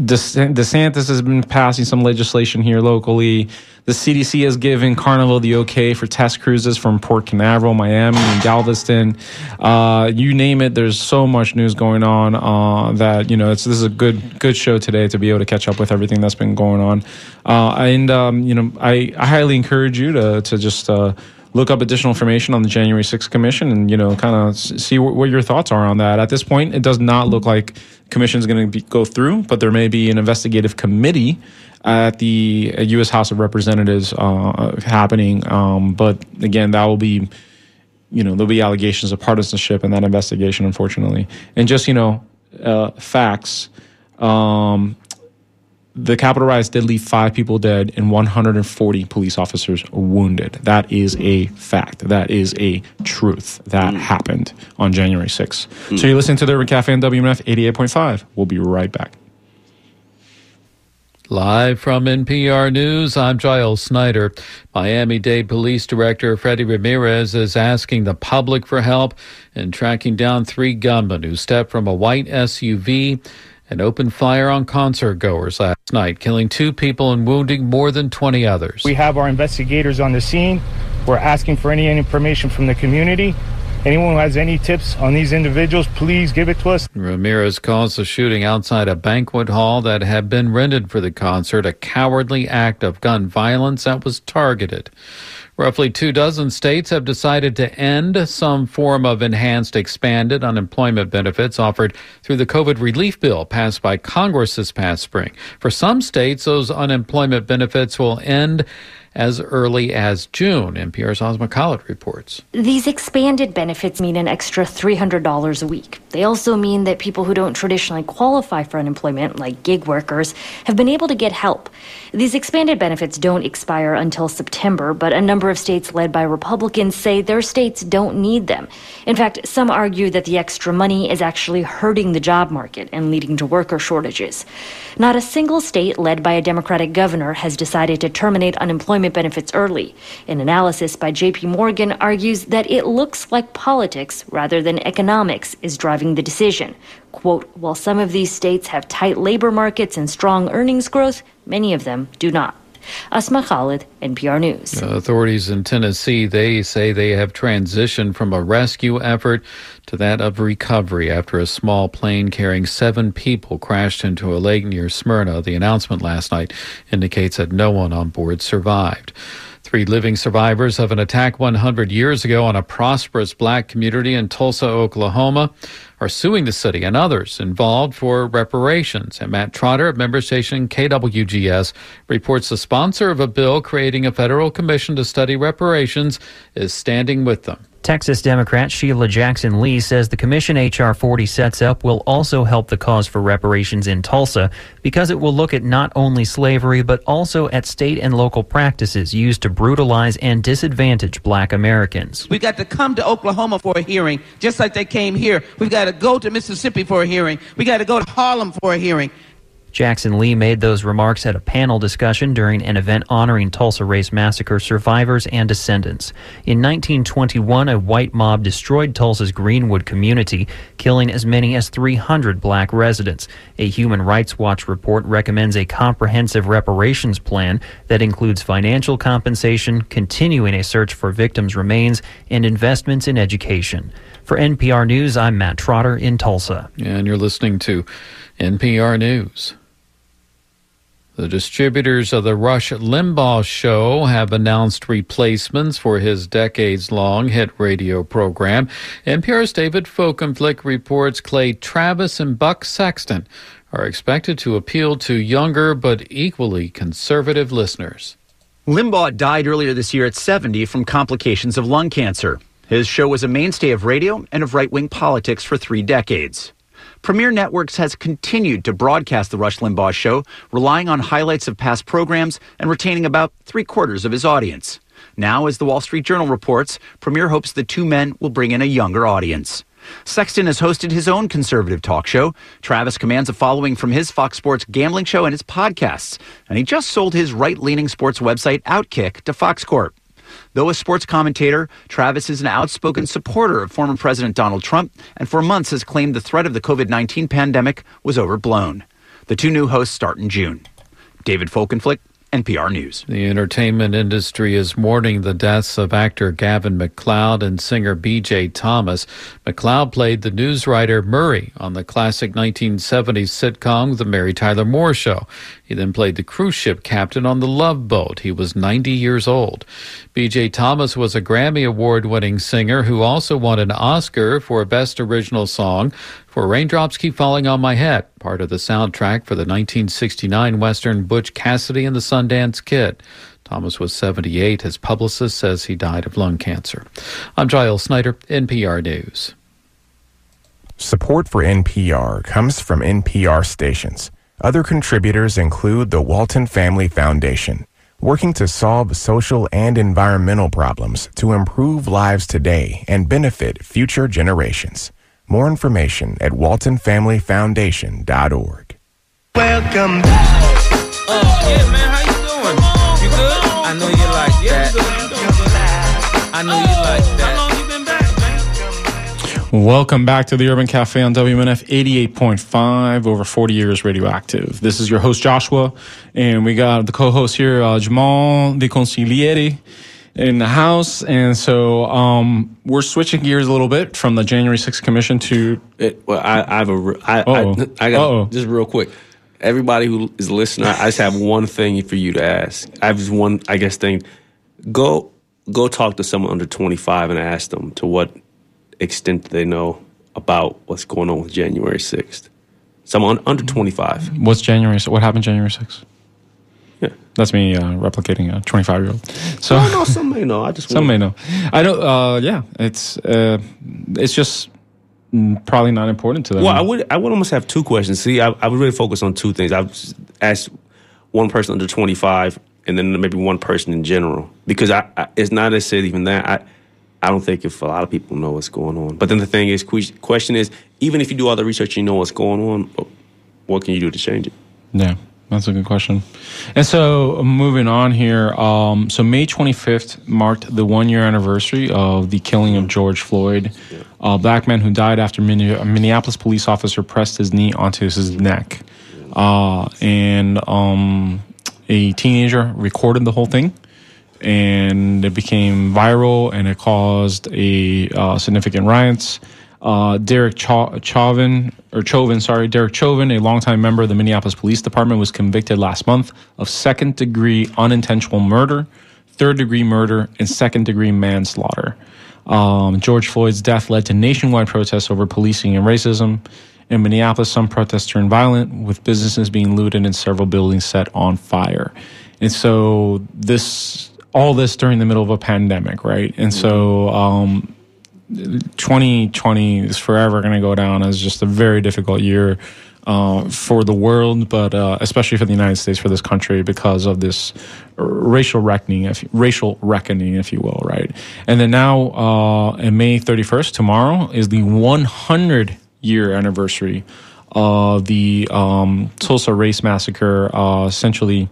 DeSantis has been passing some legislation here locally. The CDC has given Carnival the okay for test cruises from Port Canaveral, Miami, and Galveston. Uh, you name it. There's so much news going on uh, that you know it's this is a good good show today to be able to catch up with everything that's been going on. Uh, and um, you know, I, I highly encourage you to to just uh, look up additional information on the January 6th commission and you know kind of see what, what, your thoughts are on that. At this point, it does not look like commission is going to go through, but there may be an investigative committee at the U.S. House of Representatives uh, happening. Um, but again, that will be you know there'll be allegations of partisanship in that investigation, unfortunately, and just you know uh, facts. Um, the Capitol riots did leave five people dead and 140 police officers wounded. That is a fact. That is a truth. That mm. happened on January 6th. Mm. So you're listening to the Urban Cafe on WMNF 88.5. We'll be right back. Live from NPR News, I'm Giles Snyder. Miami Dade Police Director Freddie Ramirez is asking the public for help in tracking down three gunmen who stepped from a white SUV and opened fire on concert goers last night, killing two people and wounding more than 20 others. We have our investigators on the scene. We're asking for any information from the community. Anyone who has any tips on these individuals, please give it to us. Ramirez calls the shooting outside a banquet hall that had been rented for the concert a cowardly act of gun violence that was targeted. Roughly two dozen states have decided to end some form of enhanced expanded unemployment benefits offered through the COVID relief bill passed by Congress this past spring. For some states, those unemployment benefits will end as early as June. NPR's Asma Khalid reports. These expanded benefits mean an extra $300 a week. They also mean that people who don't traditionally qualify for unemployment, like gig workers, have been able to get help. These expanded benefits don't expire until September, but a number of states led by Republicans say their states don't need them. In fact, some argue that the extra money is actually hurting the job market and leading to worker shortages. Not a single state led by a Democratic governor has decided to terminate unemployment benefits early. An analysis by JP Morgan argues that it looks like politics rather than economics is driving the decision. Quote, while some of these states have tight labor markets and strong earnings growth, many of them do not. Asma Khalid, NPR News. Authorities in Tennessee, they say they have transitioned from a rescue effort to that of recovery after a small plane carrying seven people crashed into a lake near Smyrna. The announcement last night indicates that no one on board survived. Three living survivors of an attack 100 years ago on a prosperous black community in Tulsa, Oklahoma, are suing the city and others involved for reparations. And Matt Trotter of member station KWGS reports the sponsor of a bill creating a federal commission to study reparations is standing with them. Texas Democrat Sheila Jackson Lee says the commission H.R. 40 sets up will also help the cause for reparations in Tulsa because it will look at not only slavery but also at state and local practices used to brutalize and disadvantage black Americans. We've got to come to Oklahoma for a hearing, just like they came here. We've got to go to Mississippi for a hearing. We've got to go to Harlem for a hearing. Jackson Lee made those remarks at a panel discussion during an event honoring Tulsa Race Massacre survivors and descendants. In 1921, a white mob destroyed Tulsa's Greenwood community, killing as many as 300 black residents. A Human Rights Watch report recommends a comprehensive reparations plan that includes financial compensation, continuing a search for victims' remains, and investments in education. For NPR News, I'm Matt Trotter in Tulsa. And you're listening to NPR News. The distributors of the Rush Limbaugh Show have announced replacements for his decades long hit radio program. NPR's David Folkenflik reports Clay Travis and Buck Sexton are expected to appeal to younger but equally conservative listeners. Limbaugh died earlier this year at 70 from complications of lung cancer. His show was a mainstay of radio and of right wing politics for three decades. Premiere Networks has continued to broadcast The Rush Limbaugh Show, relying on highlights of past programs and retaining about three quarters of his audience. Now, as the Wall Street Journal reports, Premiere hopes the two men will bring in a younger audience. Sexton has hosted his own conservative talk show. Travis commands a following from his Fox Sports gambling show and his podcasts. And he just sold his right leaning sports website, Outkick, to Fox Corp. Though a sports commentator, Travis is an outspoken supporter of former President Donald Trump and for months has claimed the threat of the COVID 19 pandemic was overblown. The two new hosts start in June. David Folkenflik, NPR News. The entertainment industry is mourning the deaths of actor Gavin MacLeod and singer B.J. Thomas. MacLeod played the news writer Murray on the classic 1970s sitcom The Mary Tyler Moore Show. He then played the cruise ship captain on the Love Boat. He was 90 years old. B.J. Thomas was a Grammy Award winning singer who also won an Oscar for Best Original Song for Raindrops Keep Falling on My Head, part of the soundtrack for the 1969 Western Butch Cassidy and the Sundance Kid. Thomas was 78. His publicist says he died of lung cancer. I'm Giles Snyder, NPR News. Support for NPR comes from NPR stations. Other contributors include the Walton Family Foundation, working to solve social and environmental problems to improve lives today and benefit future generations. More information at waltonfamilyfoundation.org. Welcome back. Oh, yeah, man, how you doing? You good? I know you like that. I know you like that. Welcome back to the Urban Cafe on WMNF 88.5, over 40 years radioactive. This is your host, Joshua, and we got the co host here, uh, Jamal the consigliere in the House, and so um, we're switching gears a little bit from the January 6th commission to. It, well, I, I have a. I, I, I got Uh-oh. just real quick. Everybody who is listening, I just have one thing for you to ask. I have just one, I guess, thing. Go, go talk to someone under 25 and ask them to what extent they know about what's going on with January 6th. Someone under 25. What's January? What happened January 6th? Yeah, that's me uh, replicating a 25 year old. So no, no, some may know. I just some may know. I don't. Uh, yeah, it's uh, it's just probably not important to them. Well, I would I would almost have two questions. See, I, I would really focus on two things. I would ask one person under 25, and then maybe one person in general, because I, I it's not necessarily even that. I I don't think if a lot of people know what's going on. But then the thing is, question is, even if you do all the research, you know what's going on. What can you do to change it? Yeah. That's a good question. And so, moving on here, um, so May 25th marked the one year anniversary of the killing of George Floyd, a black man who died after a Minneapolis police officer pressed his knee onto his neck. Uh, and um, a teenager recorded the whole thing, and it became viral and it caused a uh, significant riots. Uh, Derek Chauvin, or Chauvin, sorry, Derek Chauvin, a longtime member of the Minneapolis Police Department, was convicted last month of second degree unintentional murder, third degree murder, and second degree manslaughter. Um, George Floyd's death led to nationwide protests over policing and racism. In Minneapolis, some protests turned violent, with businesses being looted and several buildings set on fire. And so, this, all this during the middle of a pandemic, right? And so, um, 2020 is forever going to go down as just a very difficult year uh, for the world, but uh, especially for the United States, for this country, because of this racial reckoning, if, racial reckoning, if you will, right? And then now, uh, in May 31st, tomorrow is the 100 year anniversary of the um, Tulsa Race Massacre. Uh, essentially,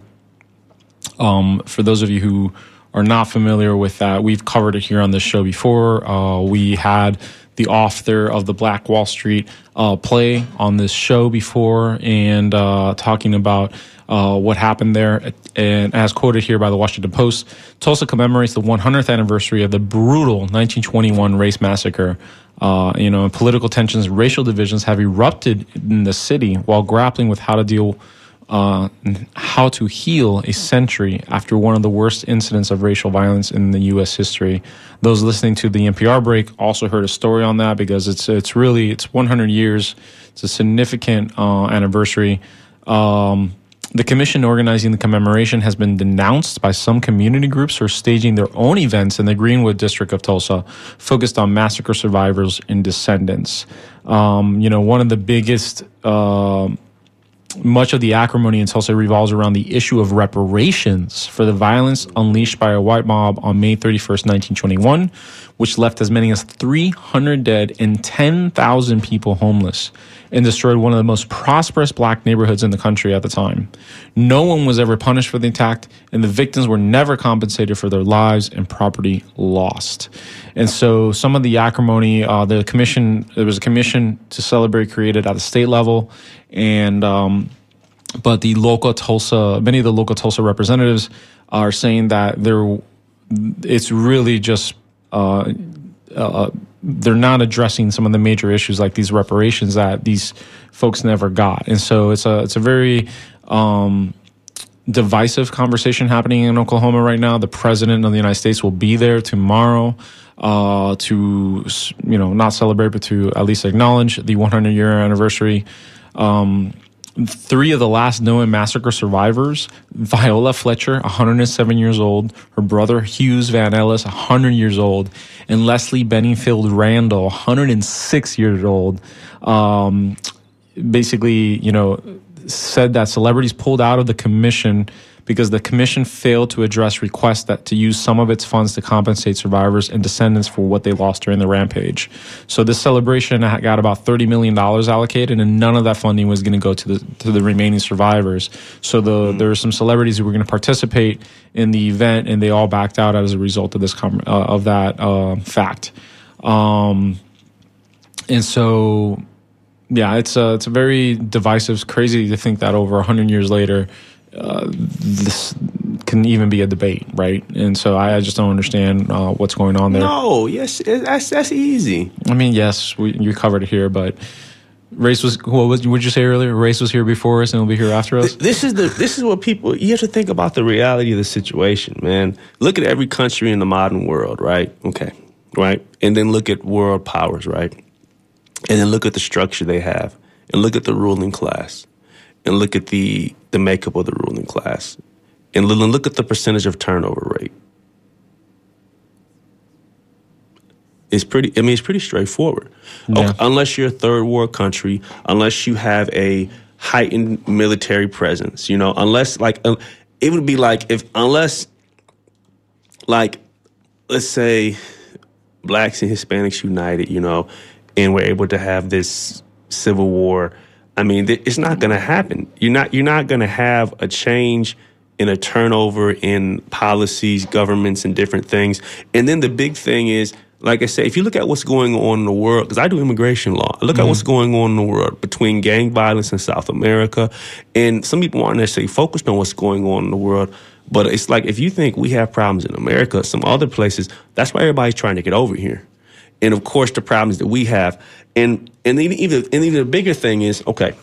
um, for those of you who are not familiar with that, we've covered it here on this show before. Uh, we had the author of the Black Wall Street uh, play on this show before and uh, talking about uh, what happened there. And as quoted here by the Washington Post, Tulsa commemorates the 100th anniversary of the brutal 1921 race massacre. Uh, you know, political tensions, racial divisions have erupted in the city while grappling with how to deal uh, how to heal a century after one of the worst incidents of racial violence in the U.S. history. Those listening to the NPR break also heard a story on that because it's it's really it's 100 years. It's a significant uh, anniversary. Um, the commission organizing the commemoration has been denounced by some community groups who are staging their own events in the Greenwood district of Tulsa, focused on massacre survivors and descendants. Um, you know, one of the biggest uh, much of the acrimony in Tulsa revolves around the issue of reparations for the violence unleashed by a white mob on May 31st, 1921, which left as many as 300 dead and 10,000 people homeless and destroyed one of the most prosperous black neighborhoods in the country at the time. No one was ever punished for the attack, and the victims were never compensated for their lives and property lost. And so, some of the acrimony, uh, the commission, there was a commission to celebrate created at the state level, and um, but the local Tulsa, many of the local Tulsa representatives are saying that they're, it's really just, uh, uh, they're not addressing some of the major issues like these reparations that these folks never got, and so it's a it's a very um, divisive conversation happening in Oklahoma right now. The president of the United States will be there tomorrow uh, to you know not celebrate, but to at least acknowledge the 100 year anniversary. Um, three of the last known massacre survivors Viola Fletcher, 107 years old, her brother Hughes Van Ellis, 100 years old, and Lessie Benningfield Randle, 106 years old. Um, basically, you know, said that celebrities pulled out of the commission because the commission failed to address requests that to use some of its funds to compensate survivors and descendants for what they lost during the rampage. So this celebration got about thirty million dollars allocated, and none of that funding was going to go to the to the remaining survivors. So the mm. there were some celebrities who were going to participate in the event, and they all backed out as a result of this com- uh, of that uh, fact. Um, and so yeah, it's a it's a very divisive. It's crazy to think that over hundred years later, uh, this can even be a debate, right? And so I, I just don't understand uh, what's going on there. No, yes, that's that's easy. I mean, yes, we you covered it here, but race was what was would you say earlier? Race was here before us and will be here after us. This is the this is what people you have to think about the reality of the situation, man. Look at every country in the modern world, right? Okay, right, and then look at world powers, right, and then look at the structure they have, and look at the ruling class and look at the the makeup of the ruling class, and look at the percentage of turnover rate. It's pretty. I mean, it's pretty straightforward. Yeah. unless you're a third world country, unless you have a heightened military presence, you know, unless like uh, it would be like if unless like let's say blacks and Hispanics united, you know, and we're able to have this civil war I mean, it's not going to happen. You're not you're not going to have a change in a turnover in policies, governments, and different things. And then the big thing is, like I say, if you look at what's going on in the world, because I do immigration law, I look mm-hmm. at what's going on in the world between gang violence in South America, and some people aren't necessarily focused on what's going on in the world. But it's like if you think we have problems in America, some other places, that's why everybody's trying to get over here. And of course, the problems that we have. And and even and even the bigger thing is okay.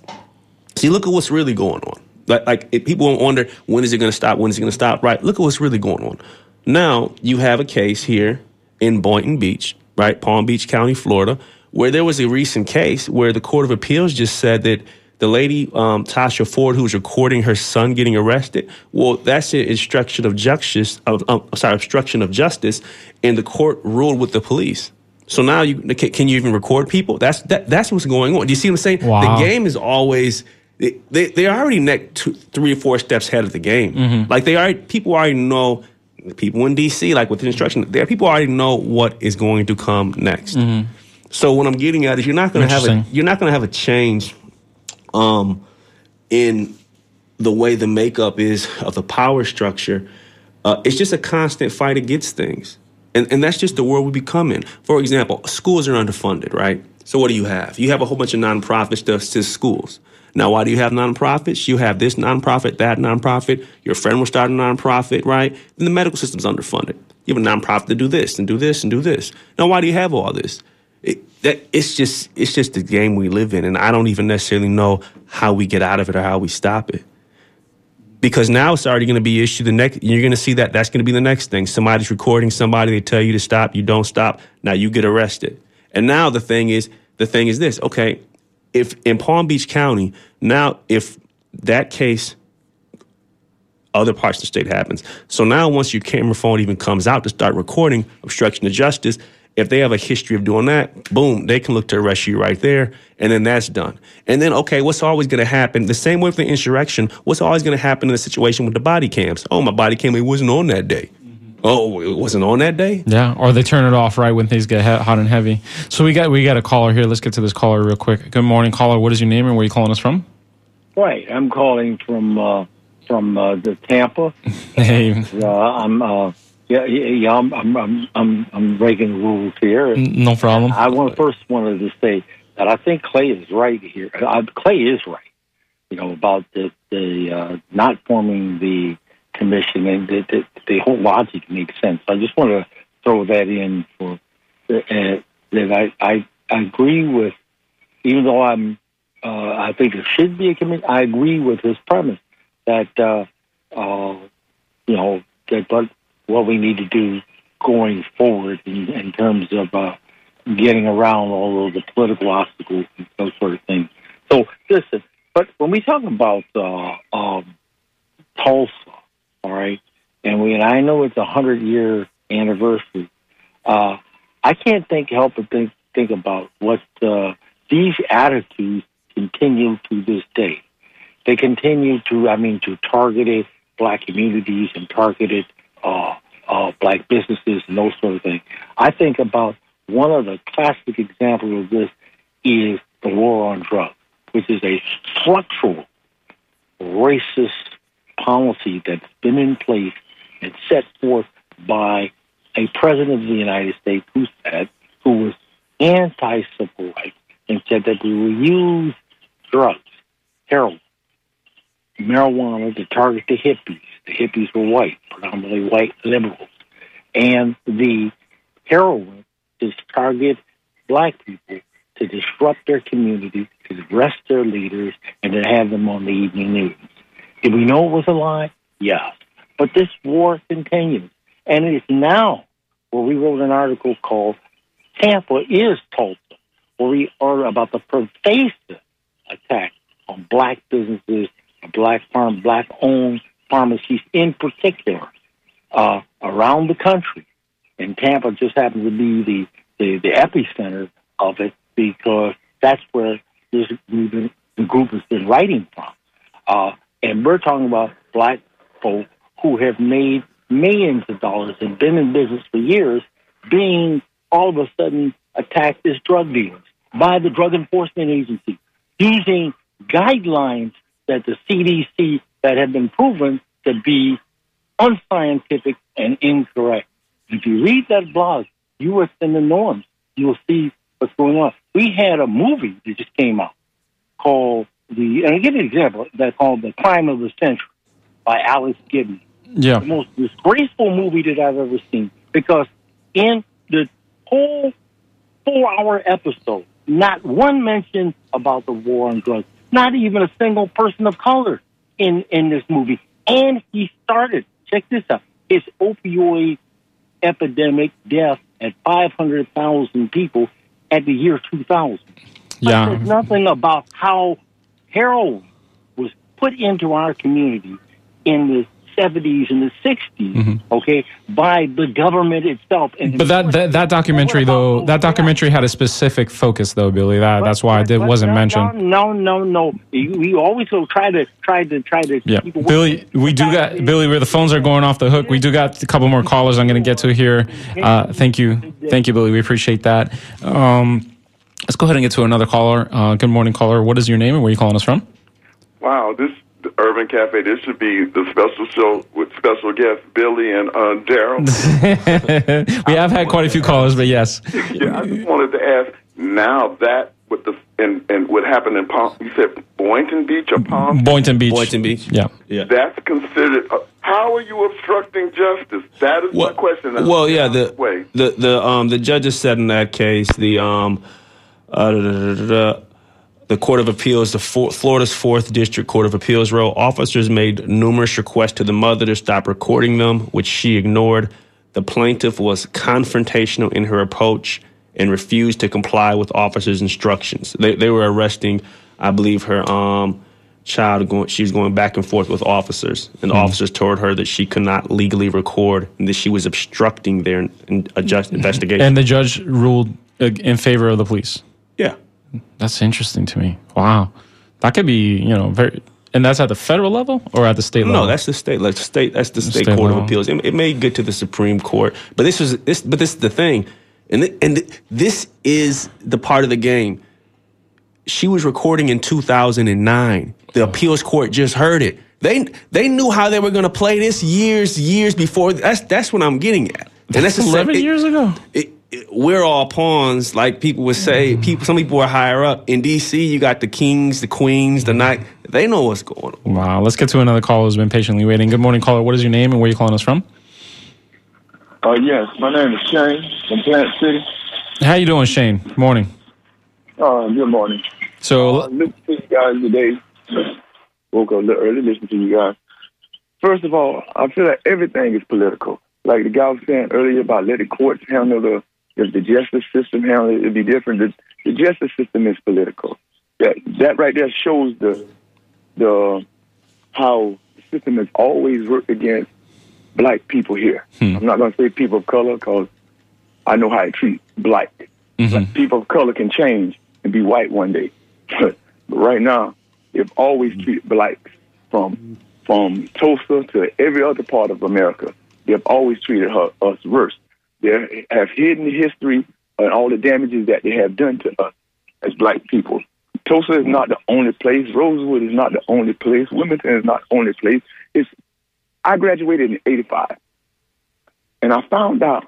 See, look at what's really going on. Like like people wonder when is it going to stop? When is it going to stop? Right? Look at what's really going on. Now you have a case here in Boynton Beach, right, Palm Beach County, Florida, where there was a recent case where the Court of Appeals just said that the lady um, Tasha Ford, who was recording her son getting arrested, well, that's an obstruction of justice. Of, um, sorry, obstruction of justice, and the court ruled with the police. So now you can you even record people? That's that, that's what's going on. Do you see what I'm saying? Wow. The game is always they they, they already neck two, three or four steps ahead of the game. Mm-hmm. Like they already people already know people in DC like with the instruction there people already know what is going to come next. Mm-hmm. So what I'm getting at is you're not going to have a you're not going to have a change um in the way the makeup is of the power structure. Uh, it's just a constant fight against things. And, and that's just the world we become in. For example, schools are underfunded, right? So what do you have? You have a whole bunch of nonprofits to assist schools. Now, why do you have nonprofits? You have this nonprofit, that nonprofit. Your friend will start a nonprofit, right? Then the medical system's underfunded. You have a nonprofit to do this and do this and do this. Now, why do you have all this? It, that, it's just it's just the game we live in, and I don't even necessarily know how we get out of it or how we stop it because now it's already going to be issued. The next, you're going to see that that's going to be the next thing. Somebody's recording somebody. They tell you to stop. You don't stop. Now you get arrested. And now the thing is, the thing is this. Okay, if in Palm Beach County now, if that case, other parts of the state happens. So now, once your camera phone even comes out to start recording obstruction of justice, if they have a history of doing that, boom, they can look to arrest you right there, and then that's done. And then, okay, what's always going to happen? The same way with the insurrection, what's always going to happen in the situation with the body cams? Oh, my body cam, it wasn't on that day. Mm-hmm. Oh, it wasn't on that day. Yeah, or they turn it off right when things get hot and heavy. So we got we got a caller here. Let's get to this caller real quick. Good morning, caller. What is your name and where are you calling us from? Right, I'm calling from uh, from uh, the Tampa. Hey, uh, I'm uh, yeah, yeah, I'm, I'm, I'm, I'm, I'm breaking rules here. No problem. I want first wanted to say that I think Clay is right here. Uh, Clay is right. you know, about the the uh, not forming the commission, and the, the, the whole logic makes sense. I just want to throw that in for uh, that I, I I agree with, even though I'm uh, I think there should be a commission. I agree with his premise that uh, uh, you know that what what we need to do going forward in, in terms of uh, getting around all of the political obstacles and those sort of things. So listen, but when we talk about uh, um, Tulsa, all right, and we and I know it's a hundred year anniversary. Uh, I can't think help but think think about what uh, these attitudes continue to this day. They continue to, I mean, to targeted black communities and targeted uh, uh, black businesses and those sort of things. I think about one of the classic examples of this is the war on drugs, which is a structural racist policy that's been in place and set forth by a president of the United States who said, who was anti-civil rights and said that we will use drugs, heroin, marijuana to target the hippies. The hippies were white, predominantly white liberals. And the heroin is target black people to disrupt their community, to arrest their leaders, and to have them on the evening news. Did we know it was a lie? Yes. But this war continues. And it's now where we wrote an article called Tampa is Tulsa, where we are about the pervasive attack on black businesses, black farm, black owned pharmacies in particular uh, around the country. And Tampa just happens to be the, the, the epicenter of it because that's where this movement, the group has been writing from. Uh, and we're talking about black folk who have made millions of dollars and been in business for years being all of a sudden attacked as drug dealers by the Drug Enforcement Agency using guidelines that the CDC that have been proven to be unscientific and incorrect. If you read that blog, you will within the norms, you'll see what's going on. We had a movie that just came out called the, and I give you an example, that's called The Crime of the Century by Alex Gibney. Yeah. The most disgraceful movie that I've ever seen because in the whole four hour episode, not one mention about the war on drugs, not even a single person of color in, in this movie. And he started, check this out, his opioid epidemic death at 500,000 people at the year 2000. Yeah. But there's nothing about how heroin was put into our community in the 70s and the 60s, Mm-hmm. okay, by the government itself. And But that, that that documentary though, that documentary had a specific focus though, Billy. That that's why it wasn't no, mentioned. No, no, no. We always will try to try to try to. Yeah, keep Billy, we do got Billy. Where the phones are going off the hook, we do got a couple more callers. I'm going to get to here. Uh, thank you, thank you, Billy. We appreciate that. Um, let's go ahead and get to another caller. Uh, good morning, caller. What is your name and where are you calling us from? Wow, this the Urban Cafe. This should be the special show with special guests Billy and uh, Daryl. we have had quite a few callers, but yes. yeah, I just wanted to ask. Now that with the and and what happened in Palm, you said Boynton Beach or Palm? Boynton Beach. Boynton Beach. Yeah. Yeah. That's considered. Uh, how are you obstructing justice? That is my question. Well, yeah, the way. the the um the judges said in that case the um uh, da, da, da, da, da, the Court of Appeals, the four, Florida's Fourth District Court of Appeals wrote officers made numerous requests to the mother to stop recording them, which she ignored. The plaintiff was confrontational in her approach and refused to comply with officers' instructions. They they were arresting, I believe, her um child going she was going back and forth with officers and the Hmm. officers told her that she could not legally record and that she was obstructing their in, a just investigation And the judge ruled in favor of the police. Yeah. That's interesting to me. Wow. That could be, you know, very. And that's at the federal level or at the state level? no that's the state like state that's the state, State court level. of appeals it, it may get to the supreme court but this was this but this is the thing and th- and th- this is the part of the game she was recording in 2009 the appeals court just heard it they they knew how they were going to play this years years before that's that's what i'm getting at and that's the same- 11 it- years ago. it, we're all pawns, like people would say. Mm-hmm. People, some people are higher up. In DC, you got the kings, the queens, the knight. They know what's going on. Wow. Let's get to another caller who's been patiently waiting. Good morning, caller. What is your name and where are you calling us from? Uh, yes, my name is Shane from Plant City. How you doing, Shane? Morning. Uh, good morning. So, uh, listen to you guys today. Woke up a little early, listen to you guys. First of all, I feel like everything is political. Like the guy was saying earlier about letting courts handle the if the justice system handle it, it'd be different. The, the justice system is political. That that right there shows the the how the system has always worked against black people here. Hmm. I'm not going to say people of color because I know how to treat black. But people of color can change and be white one day. but right now, they've always treated blacks from from Tulsa to every other part of America. They've always treated her, us worse. They have hidden the history and all the damages that they have done to us as black people. Tulsa is not the only place. Rosewood is not the only place. Wilmington is not the only place. It's I graduated in '85, and I found out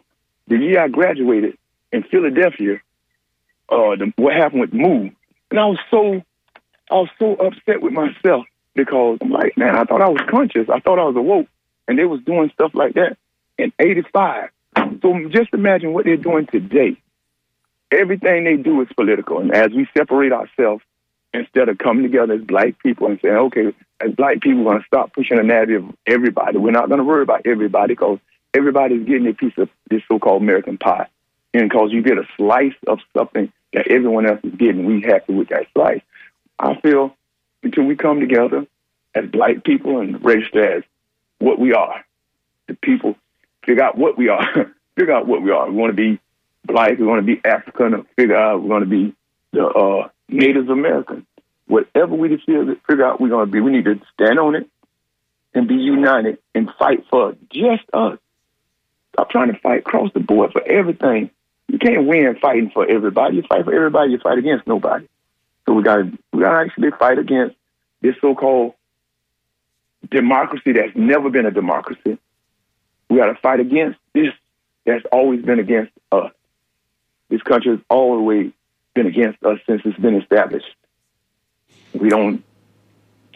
the year I graduated in Philadelphia, uh, the, what happened with move, and I was so, I was so upset with myself because I'm like, man, I thought I was conscious, I thought I was awoke, and they was doing stuff like that in '85. So just imagine what they're doing today. Everything they do is political, and as we separate ourselves, instead of coming together as black people and saying, okay, as black people, we're going to stop pushing the narrative of everybody. We're not going to worry about everybody because everybody's getting a piece of this so-called American pie. And because you get a slice of something that everyone else is getting, we happy with that slice. I feel until we come together as black people and register as what we are, the people figure out what we are, figure out what we are. We want to be black, we want to be African, figure out we want to be the uh, Native American. Whatever we decide, figure out we're going to be, we need to stand on it and be united and fight for just us. Stop trying to fight across the board for everything. You can't win fighting for everybody. You fight for everybody, you fight against nobody. So we got to we got to actually fight against this so-called democracy that's never been a democracy. We got to fight against this that's always been against us. This country has always been against us since it's been established. We don't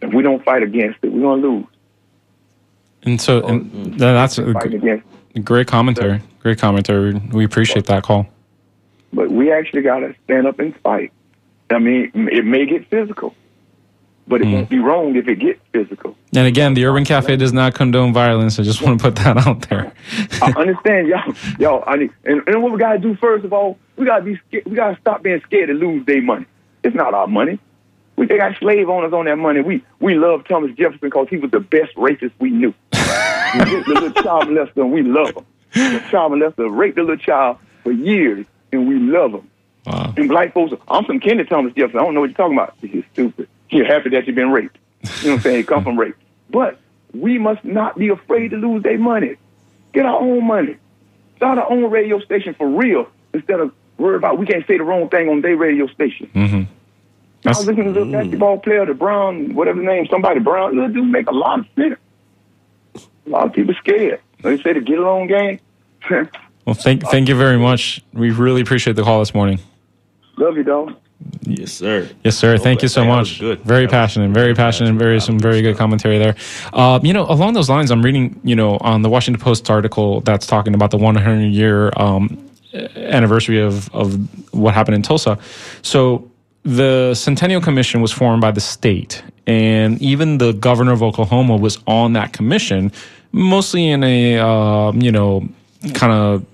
if we don't fight against it, we're gonna lose. And so, and mm. that's a Fighting great commentary. Great commentary. We appreciate that call. but we actually got to stand up and fight. I mean, it may get physical, but it won't hmm. be wrong if it gets physical. And again, the Urban Cafe does not condone violence. I just want to put that out there. I understand, y'all. Y'all, I need, and, and what we gotta do first of all, we gotta be scared. We gotta stop being scared to lose their money. It's not our money. We they got slave owners on that money. We we love Thomas Jefferson because he was the best racist we knew. the little child molester and we love him. The child molester raped the little child for years and we love him. And black folks, I'm from Kennedy Thomas Jefferson. I don't know what you're talking about. You're stupid. You're happy that you've been raped. You know what I'm saying? Come from rape. But we must not be afraid to lose their money. Get our own money. Start our own radio station for real instead of worry about we can't say the wrong thing on their radio station. Mm-hmm. I was listening to the basketball player, the Brown, whatever the name, somebody Brown. Little dude make a lot of sense. A lot of people scared. They say the get along game. Well, thank thank you very much. We really appreciate the call this morning. Love you, dog. Yes, sir. Yes, sir. Thank you so that much. good. Very passionate, very passionate, very some very good commentary there. Uh, you know, along those lines, I'm reading, you know, on the Washington Post article that's talking about the 100 year um, anniversary of of what happened in Tulsa. So the Centennial Commission was formed by the state, and even the governor of Oklahoma was on that commission, mostly in a um, you know kind of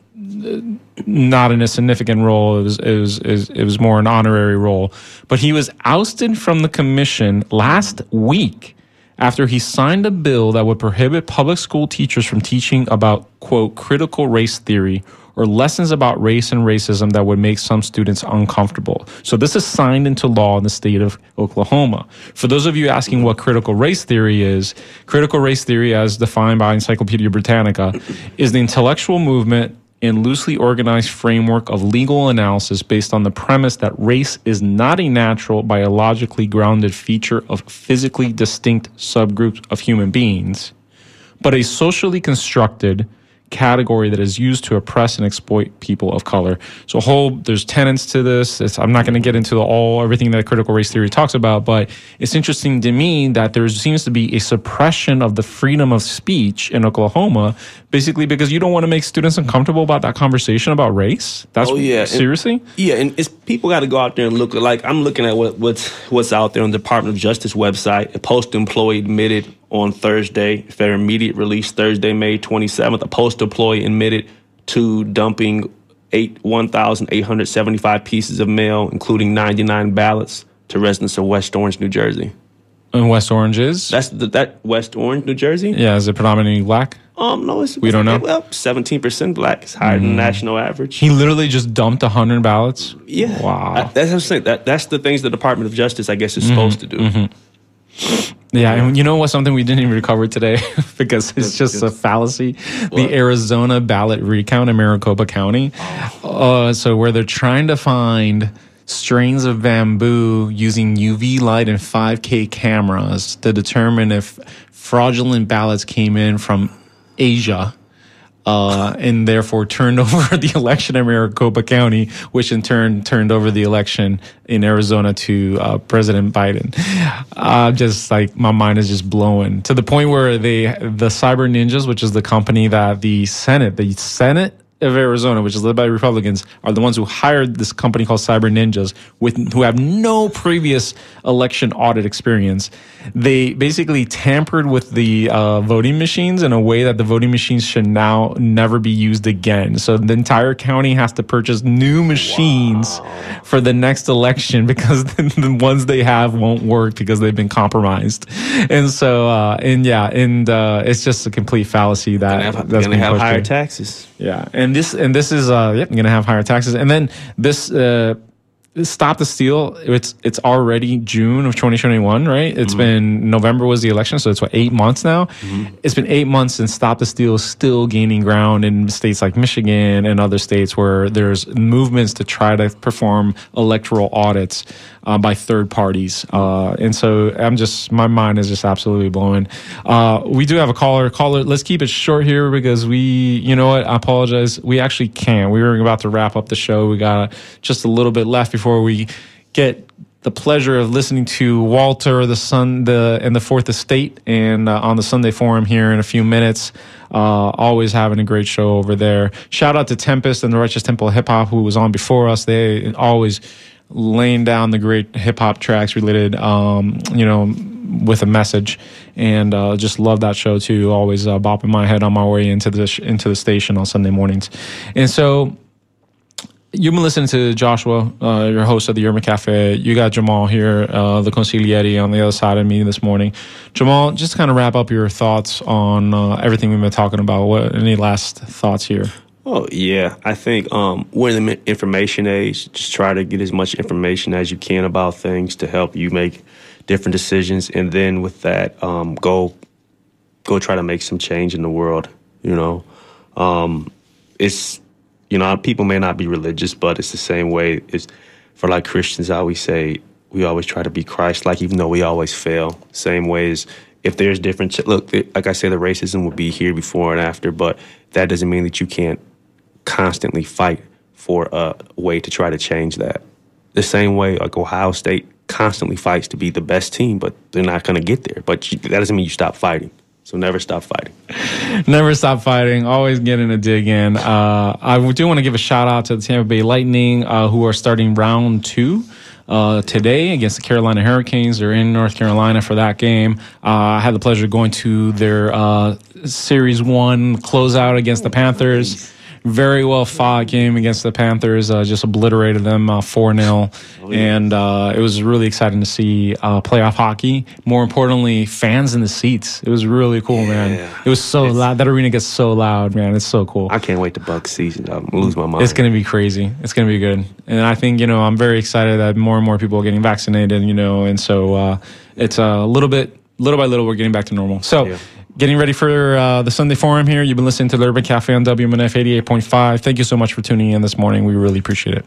not in a significant role. It was, it was, it was, more an honorary role. But he was ousted from the commission last week after he signed a bill that would prohibit public school teachers from teaching about, quote, critical race theory or lessons about race and racism that would make some students uncomfortable. So this is signed into law in the state of Oklahoma. For those of you asking what critical race theory is, critical race theory, as defined by Encyclopedia Britannica, is the intellectual movement and loosely organized framework of legal analysis based on the premise that race is not a natural, biologically grounded feature of physically distinct subgroups of human beings, but a socially constructed, category that is used to oppress and exploit people of color. So whole there's tenets to this. It's, I'm not going to get into all everything that critical race theory talks about, but it's interesting to me that there seems to be a suppression of the freedom of speech in Oklahoma, basically because you don't want to make students uncomfortable about that conversation about race. That's oh yeah, seriously. And, yeah, and it's people got to go out there and look. Like I'm looking at what, what's what's out there on the Department of Justice website. A post employee admitted on Thursday, their immediate release Thursday, May 27th. A post employee admitted to dumping eight 1,875 pieces of mail, including 99 ballots, to residents of West Orange, New Jersey. And West Orange is that's the, that West Orange, New Jersey. Yeah, is it predominantly black? Um, no, it's we don't know. Well, seventeen percent black. is higher mm. than national average. He literally just dumped hundred ballots. Yeah, wow. I, that's what I'm saying. That that's the things the Department of Justice, I guess, is mm-hmm. supposed to do. Mm-hmm. Yeah, and you know what? Something we didn't even cover today because it's just a fallacy. What? The Arizona ballot recount in Maricopa County. Oh. Uh, so where they're trying to find strains of bamboo using UV light and 5K cameras to determine if fraudulent ballots came in from Asia. Uh, and therefore turned over the election in Maricopa County, which in turn turned over the election in Arizona to uh, President Biden. Uh, just like my mind is just blowing to the point where they, the Cyber Ninjas, which is the company that the Senate, the Senate of Arizona, which is led by Republicans, are the ones who hired this company called Cyber Ninjas, with who have no previous election audit experience. They basically tampered with the uh, voting machines in a way that the voting machines should now never be used again. So the entire county has to purchase new machines wow. for the next election because the ones they have won't work because they've been compromised. And so, uh, and yeah, and uh, it's just a complete fallacy that gonna have, that's gonna have higher taxes. Yeah, and this and this is uh, yep, I'm to have higher taxes, and then this uh, stop the steal it's it's already june of 2021 right? It's mm-hmm. been november was the election so it's what eight months now? Mm-hmm. it's been eight months since stop the steal is still gaining ground in states like michigan and other states where there's movements to try to perform electoral audits uh, by third parties. Uh, and so i'm just my mind is just absolutely blowing. Uh, we do have a caller. Caller let's keep it short here because we you know what? I apologize. We actually can't. We were about to wrap up the show. We got just a little bit left before before we get the pleasure of listening to Walter, the Sun, the and the Fourth Estate, and uh, on the Sunday Forum here in a few minutes. Uh, always having a great show over there. Shout out to Tempest and the Righteous Temple Hip Hop, who was on before us. They always laying down the great hip hop tracks related, um, you know, with a message, and uh, just love that show too. Always uh, bopping my head on my way into the sh- into the station on Sunday mornings, and so You've been listening to Joshua, uh, your host of the Urban Cafe. You got Jamal here, uh, the consigliere, on the other side of me this morning. Jamal, just kind of wrap up your thoughts on uh, everything we've been talking about. What any last thoughts here? Oh yeah, I think um, we're in the information age. Just try to get as much information as you can about things to help you make different decisions, and then with that, um, go go try to make some change in the world. You know, um, it's you know, people may not be religious, but it's the same way. It's for like Christians, I always say we always try to be Christ, like even though we always fail. Same ways, if there's different, look, like I say, the racism will be here before and after, but that doesn't mean that you can't constantly fight for a way to try to change that. The same way, like Ohio State constantly fights to be the best team, but they're not going to get there. But you, that doesn't mean you stop fighting. So never stop fighting. never stop fighting. Always getting a dig in. Uh, I do want to give a shout out to the Tampa Bay Lightning, uh, who are starting round two. Uh, today against the Carolina Hurricanes. They're in North Carolina for that game. Uh, I had the pleasure of going to their uh, Series 1 closeout against the Panthers very well fought game against the Panthers. Uh, just obliterated them uh, 4 0. Oh, and uh, it was really exciting to see uh, playoff hockey. More importantly, fans in the seats. It was really cool, yeah. man. It was so it's, loud. That arena gets so loud, man. It's so cool. I can't wait to Buck season. I'm lose my mind. It's going to be crazy. It's going to be good. And I think, you know, I'm very excited that more and more people are getting vaccinated, you know, and so uh, it's a little bit, little by little, we're getting back to normal. So, yeah getting ready for uh, the Sunday Forum here. You've been listening to the Urban Cafe on WMNF 88.5. Thank you so much for tuning in this morning. We really appreciate it.